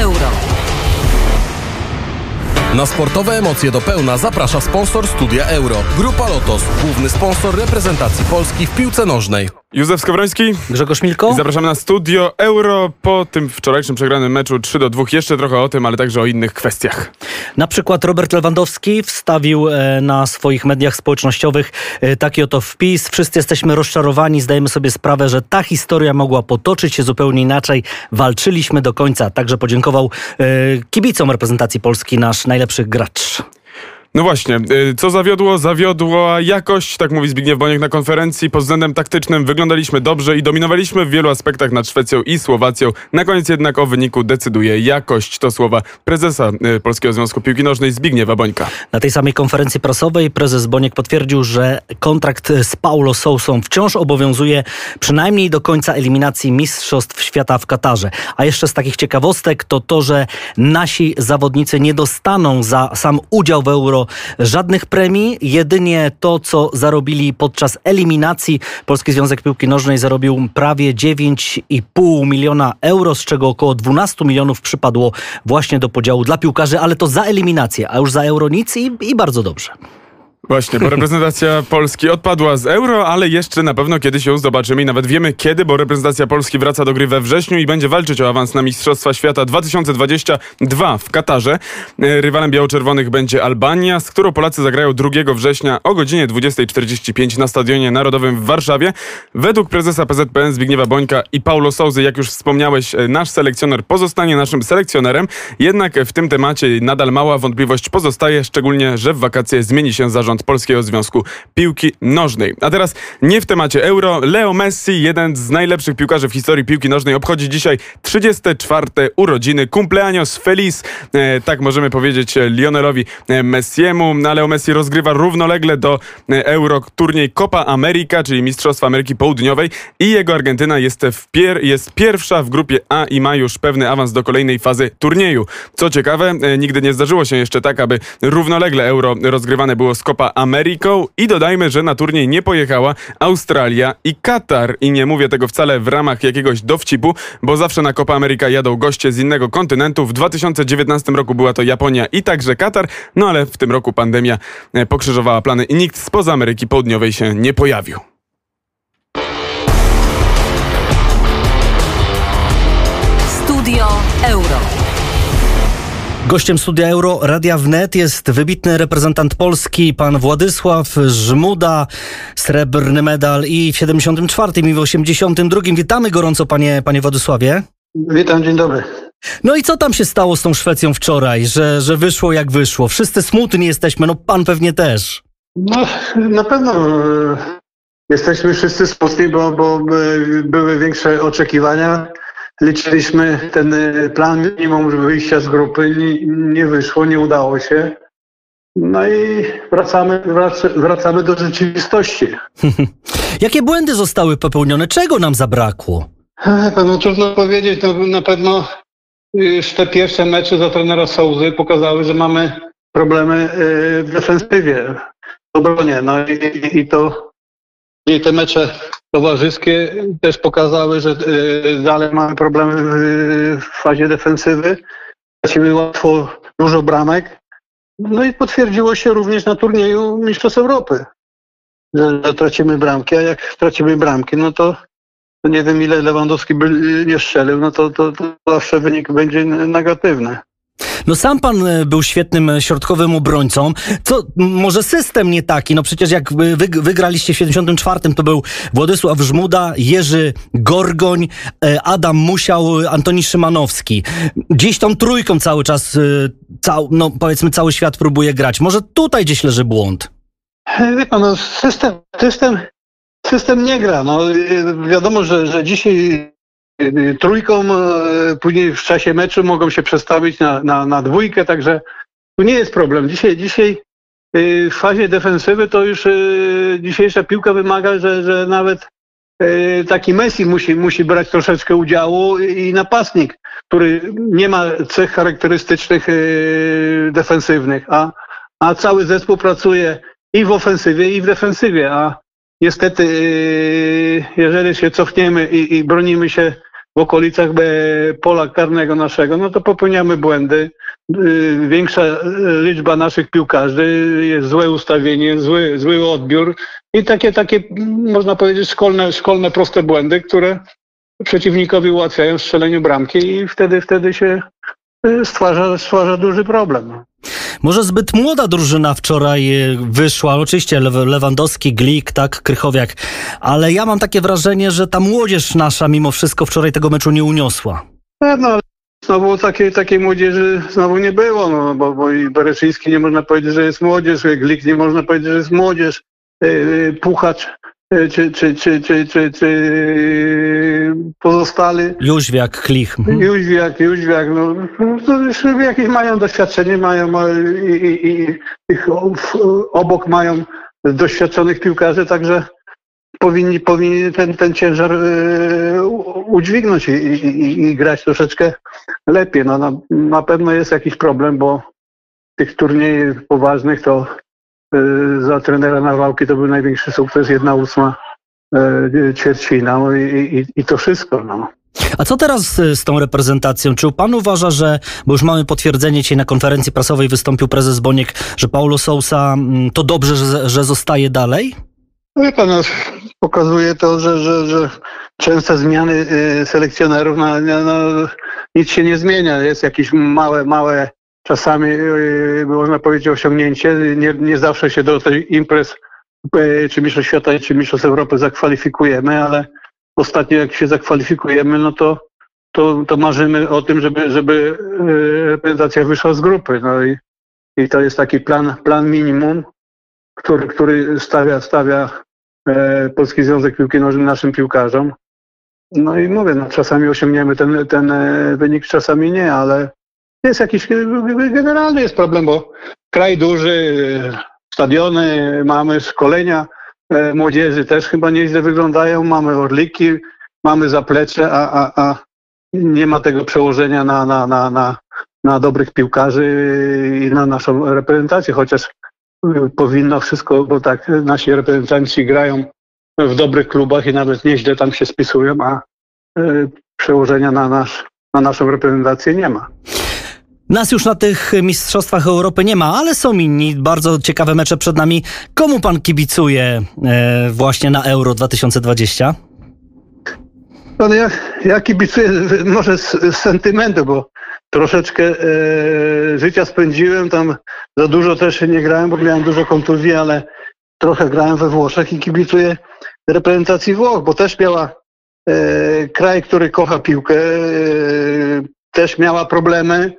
euro. Na sportowe emocje do pełna zaprasza sponsor Studia Euro. Grupa Lotos, główny sponsor reprezentacji Polski w piłce nożnej. Józef Skowroński. Grzegorz Milko. I zapraszamy na studio Euro po tym wczorajszym przegranym meczu 3 do 2. Jeszcze trochę o tym, ale także o innych kwestiach. Na przykład Robert Lewandowski wstawił e, na swoich mediach społecznościowych e, taki oto wpis. Wszyscy jesteśmy rozczarowani, zdajemy sobie sprawę, że ta historia mogła potoczyć się zupełnie inaczej. Walczyliśmy do końca. Także podziękował e, kibicom reprezentacji Polski nasz najlepszy gracz. No właśnie, y, co zawiodło? Zawiodła jakość, tak mówi Zbigniew Boniek na konferencji. Pod względem taktycznym wyglądaliśmy dobrze i dominowaliśmy w wielu aspektach nad Szwecją i Słowacją. Na koniec jednak o wyniku decyduje jakość. To słowa prezesa y, Polskiego Związku Piłki Nożnej Zbigniewa Bońka. Na tej samej konferencji prasowej prezes Boniek potwierdził, że kontrakt z Paulo Sousą wciąż obowiązuje przynajmniej do końca eliminacji Mistrzostw Świata w Katarze. A jeszcze z takich ciekawostek to to, że nasi zawodnicy nie dostaną za sam udział w Euro żadnych premii, jedynie to, co zarobili podczas eliminacji. Polski Związek Piłki Nożnej zarobił prawie 9,5 miliona euro, z czego około 12 milionów przypadło właśnie do podziału dla piłkarzy, ale to za eliminację, a już za euro nic i, i bardzo dobrze. Właśnie, bo reprezentacja Polski odpadła z euro, ale jeszcze na pewno kiedyś ją zobaczymy i nawet wiemy kiedy, bo reprezentacja Polski wraca do gry we wrześniu i będzie walczyć o awans na Mistrzostwa Świata 2022 w Katarze. E, Rywalem biało-czerwonych będzie Albania, z którą Polacy zagrają 2 września o godzinie 20.45 na Stadionie Narodowym w Warszawie. Według prezesa PZPN Zbigniewa Bońka i Paulo Souzy, jak już wspomniałeś, e, nasz selekcjoner pozostanie naszym selekcjonerem, jednak w tym temacie nadal mała wątpliwość pozostaje, szczególnie, że w wakacje zmieni się zarząd Polskiego Związku Piłki Nożnej. A teraz nie w temacie euro. Leo Messi, jeden z najlepszych piłkarzy w historii piłki nożnej, obchodzi dzisiaj 34. urodziny. Cumpleaños feliz, e, tak możemy powiedzieć e, Lionelowi e, Messiemu. A Leo Messi rozgrywa równolegle do e, euro turniej Copa America, czyli Mistrzostwa Ameryki Południowej i jego Argentyna jest, w pier jest pierwsza w grupie A i ma już pewny awans do kolejnej fazy turnieju. Co ciekawe, nigdy nie zdarzyło się jeszcze tak, aby równolegle euro rozgrywane było z Copa Ameryką i dodajmy, że na turniej nie pojechała Australia i Katar. I nie mówię tego wcale w ramach jakiegoś dowcipu, bo zawsze na Copa Ameryka jadą goście z innego kontynentu. W 2019 roku była to Japonia i także Katar, no ale w tym roku pandemia e, pokrzyżowała plany i nikt spoza Ameryki Południowej się nie pojawił. Gościem studia Euro Radia Wnet jest wybitny reprezentant Polski, pan Władysław Żmuda, srebrny medal i w 74 i w 82. Witamy gorąco panie, panie Władysławie. Witam, dzień dobry. No i co tam się stało z tą Szwecją wczoraj, że, że wyszło jak wyszło? Wszyscy smutni jesteśmy, no pan pewnie też. No, na pewno e, jesteśmy wszyscy smutni, bo, bo e, były większe oczekiwania. Liczyliśmy ten e, plan minimum wyjścia z grupy, nie, nie wyszło, nie udało się. No i wracamy, wrac- wracamy do rzeczywistości. Jakie błędy zostały popełnione? Czego nam zabrakło? Ech, No trudno powiedzieć, no, na pewno już te pierwsze mecze za trenera Souzy pokazały, że mamy problemy e, w defensywie, w obronie. No i, i to i te mecze towarzyskie też pokazały, że e, dalej mamy problemy w, fazie defensywy. Tracimy łatwo dużo bramek. No i potwierdziło się również na turnieju Mistrzostw Europy, że, tracimy bramki, a jak tracimy bramki, no to nie wiem ile Lewandowski by nie strzelił, no to, to, to zawsze wynik będzie negatywny. No sam pan e, był świetnym e, środkowym obrońcą. Co, może system nie taki? No przecież jak wy, wy- wygraliście w 74, to był Władysław Żmuda, Jerzy Gorgoń, e, Adam Musiał, Antoni Szymanowski. Gdzieś tą trójką cały czas, cał, no powiedzmy cały świat próbuje grać. Może tutaj gdzieś leży błąd. Wie pan, no system, system, system nie gra. No, wiadomo, że, że dzisiaj trójką, y, później w czasie meczu mogą się przestawić na, na, na dwójkę, także tu nie jest problem. Dzisiaj, dzisiaj y, w fazie defensywy to już y, dzisiejsza piłka wymaga, że, że nawet y, taki Messi musi, musi brać troszeczkę udziału i napastnik, który nie ma cech charakterystycznych y, defensywnych, a, a cały zespół pracuje i w ofensywie, i w defensywie, a niestety, jeżeli się cofniemy i, i bronimy się w okolicach e, pola karnego naszego, no to popełniamy błędy. Y, Większa e, liczba naszych piłkarzy, jest złe ustawienie, zły, zły odbiór i takie, takie, można powiedzieć, szkolne, szkolne proste błędy, które przeciwnikowi ułatwiają strzeleniu bramki i wtedy, wtedy się stwarza, stwarza duży problem. Może zbyt młoda drużyna wczoraj e, wyszła. Oczywiście Lew- Lewandowski, Glik, tak, Krychowiak. Ale ja mam takie wrażenie, że ta młodzież nasza mimo wszystko wczoraj tego meczu nie uniosła. No, no znowu takiej, takiej młodzieży znowu nie było, no, bo, bo i Bereszyński nie można powiedzieć, że jest młodzież, Glik nie można powiedzieć, że jest młodzież, y, y, Puchacz y, czy, czy, czy, czy, czy, czy pozostali. Jóźwiak, Klich. Mhm. Jóźwiak, Jóźwiak, no, to już jakieś mają doświadczenie, mają i, i, i ich obok mają doświadczonych piłkarzy, także powinni, powinni ten, ten ciężar e, udźwignąć i, i, i, grać troszeczkę lepiej. No, na, na pewno jest jakiś problem, bo tych turniejów poważnych to za trenera Nawałki to był największy sukces, jedna ósma e, ćwierćfinał i, i, i to wszystko. No. A co teraz z tą reprezentacją? Czy pan uważa, że, bo już mamy potwierdzenie dzisiaj na konferencji prasowej wystąpił prezes Boniek, że Paulo Sousa mm, to dobrze, że, że zostaje dalej? No Wie pan, no, pokazuje to, że, że, że częste zmiany y, selekcjonerów, no, no, no, nic się nie zmienia. Jest jakieś małe, małe czasami, y, można powiedzieć, osiągnięcie. Nie, nie zawsze się do tej imprez, y, czy Mistrzostw Świata, czy Mistrzostw Europy zakwalifikujemy, ale ostatnio jak się zakwalifikujemy, no to, to, to marzymy o tym, żeby, żeby y, reprezentacja wyszła z grupy. No i, i to jest taki plan, plan minimum, który, który stawia, stawia e, Polski Związek Piłki Nożnej naszym piłkarzom. No i mówię, no, czasami osiągniemy ten, ten e, wynik, czasami nie, ale jest jakiś, generalny jest problem, bo kraj duży, e, stadiony, mamy szkolenia e, młodzieży też chyba nieźle wyglądają, mamy orliki, mamy zaplecze, a, a, a nie ma tego przełożenia na, na, na, na, na dobrych piłkarzy i na naszą reprezentację, chociaż powinno wszystko, bo tak nasi reprezentanci grają w dobrych klubach i nawet nieźle tam się spisują, a e, przełożenia na, nasz, na naszą reprezentację nie ma. Nas już na tych Mistrzostwach Europy nie ma, ale są inni. Bardzo ciekawe mecze przed nami. Komu pan kibicuje e, właśnie na Euro 2020? No, ja, ja kibicuję może z, z sentymentu, bo troszeczkę e, życia spędziłem tam, za dużo też nie grałem, bo miałem dużo kontuzji, ale trochę grałem we Włoszech i kibicuję reprezentacji Włoch, bo też miała e, kraj, który kocha piłkę, e, też miała problemy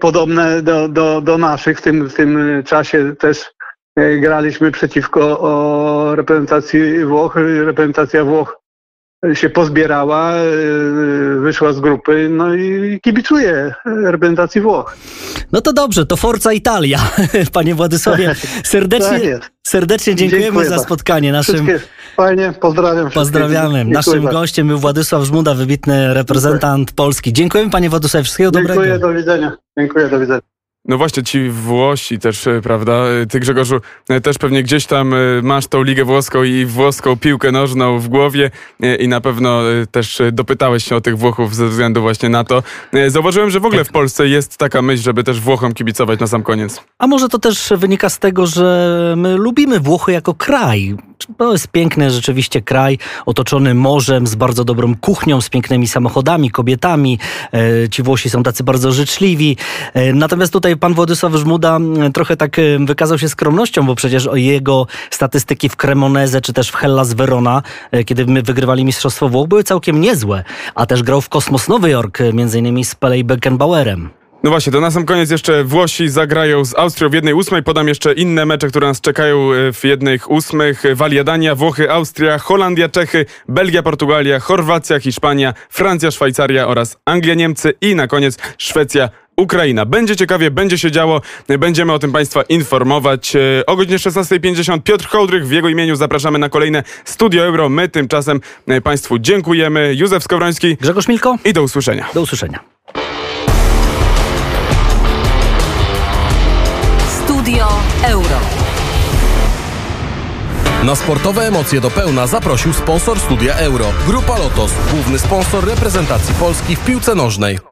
podobne do, do, do naszych. W tym, w tym czasie też e, graliśmy przeciwko o reprezentacji Włoch. Reprezentacja Włoch się pozbierała, e, wyszła z grupy, no i kibicuję reprezentacji Włoch. No to dobrze, to Forza Italia. Panie Władysławie, serdecznie, Tak jest. serdecznie dziękujemy Dziękuję za spotkanie. Naszym, fajnie, pozdrawiam. pozdrawiamy. Dziękuję Naszym bardzo. gościem był Władysław Żmuda, wybitny reprezentant Polski. Dziękujemy panie Władysławie, wszystkiego Dziękuję, dobrego. do widzenia. Dziękuję, do widzenia. No właśnie, ci Włosi też, e, prawda? E, Ty Grzegorzu e, też pewnie gdzieś tam masz tą ligę włoską i włoską piłkę nożną w głowie i na pewno też dopytałeś się o tych Włochów ze względu właśnie na to. Zauważyłem, że w ogóle w Polsce jest taka myśl, żeby też Włochom kibicować na sam koniec. A może to też wynika z tego, że my lubimy Włochy jako kraj. To jest piękny rzeczywiście kraj, otoczony morzem, z bardzo dobrą kuchnią, z pięknymi samochodami, kobietami. E, Ci Włosi są tacy bardzo życzliwi. E, Natomiast tutaj pan Władysław Żmuda trochę tak e, wykazał się skromnością, bo przecież o jego statystyki w Cremoneze czy też w Hellas Verona, kiedy my wygrywali Mistrzostwo Włoch, były całkiem niezłe. A też grał w Kosmos Nowy Jork, między innymi z Pelej Beckenbauerem. No właśnie, to na sam koniec jeszcze Włosi zagrają z Austrią w jednej ósmej. Podam jeszcze inne mecze, które nas czekają e, w jednych ósmych. Walia, Dania, Włochy, Austria, Holandia, Czechy, Belgia, Portugalia, Chorwacja, Hiszpania, Francja, Szwajcaria oraz Anglia, Niemcy i na koniec Szwecja, Ukraina. Będzie ciekawie, będzie się działo. Będziemy o tym Państwa informować. E, O godzinie 16.50 Piotr Hołdrych w jego imieniu zapraszamy na kolejne Studio Euro. My tymczasem e, Państwu dziękujemy. Józef Skowroński Grzegorz Milko, i do usłyszenia. do usłyszenia. Euro. Na sportowe emocje do pełna zaprosił sponsor studia Euro. Grupa Lotos, główny sponsor reprezentacji Polski w piłce nożnej.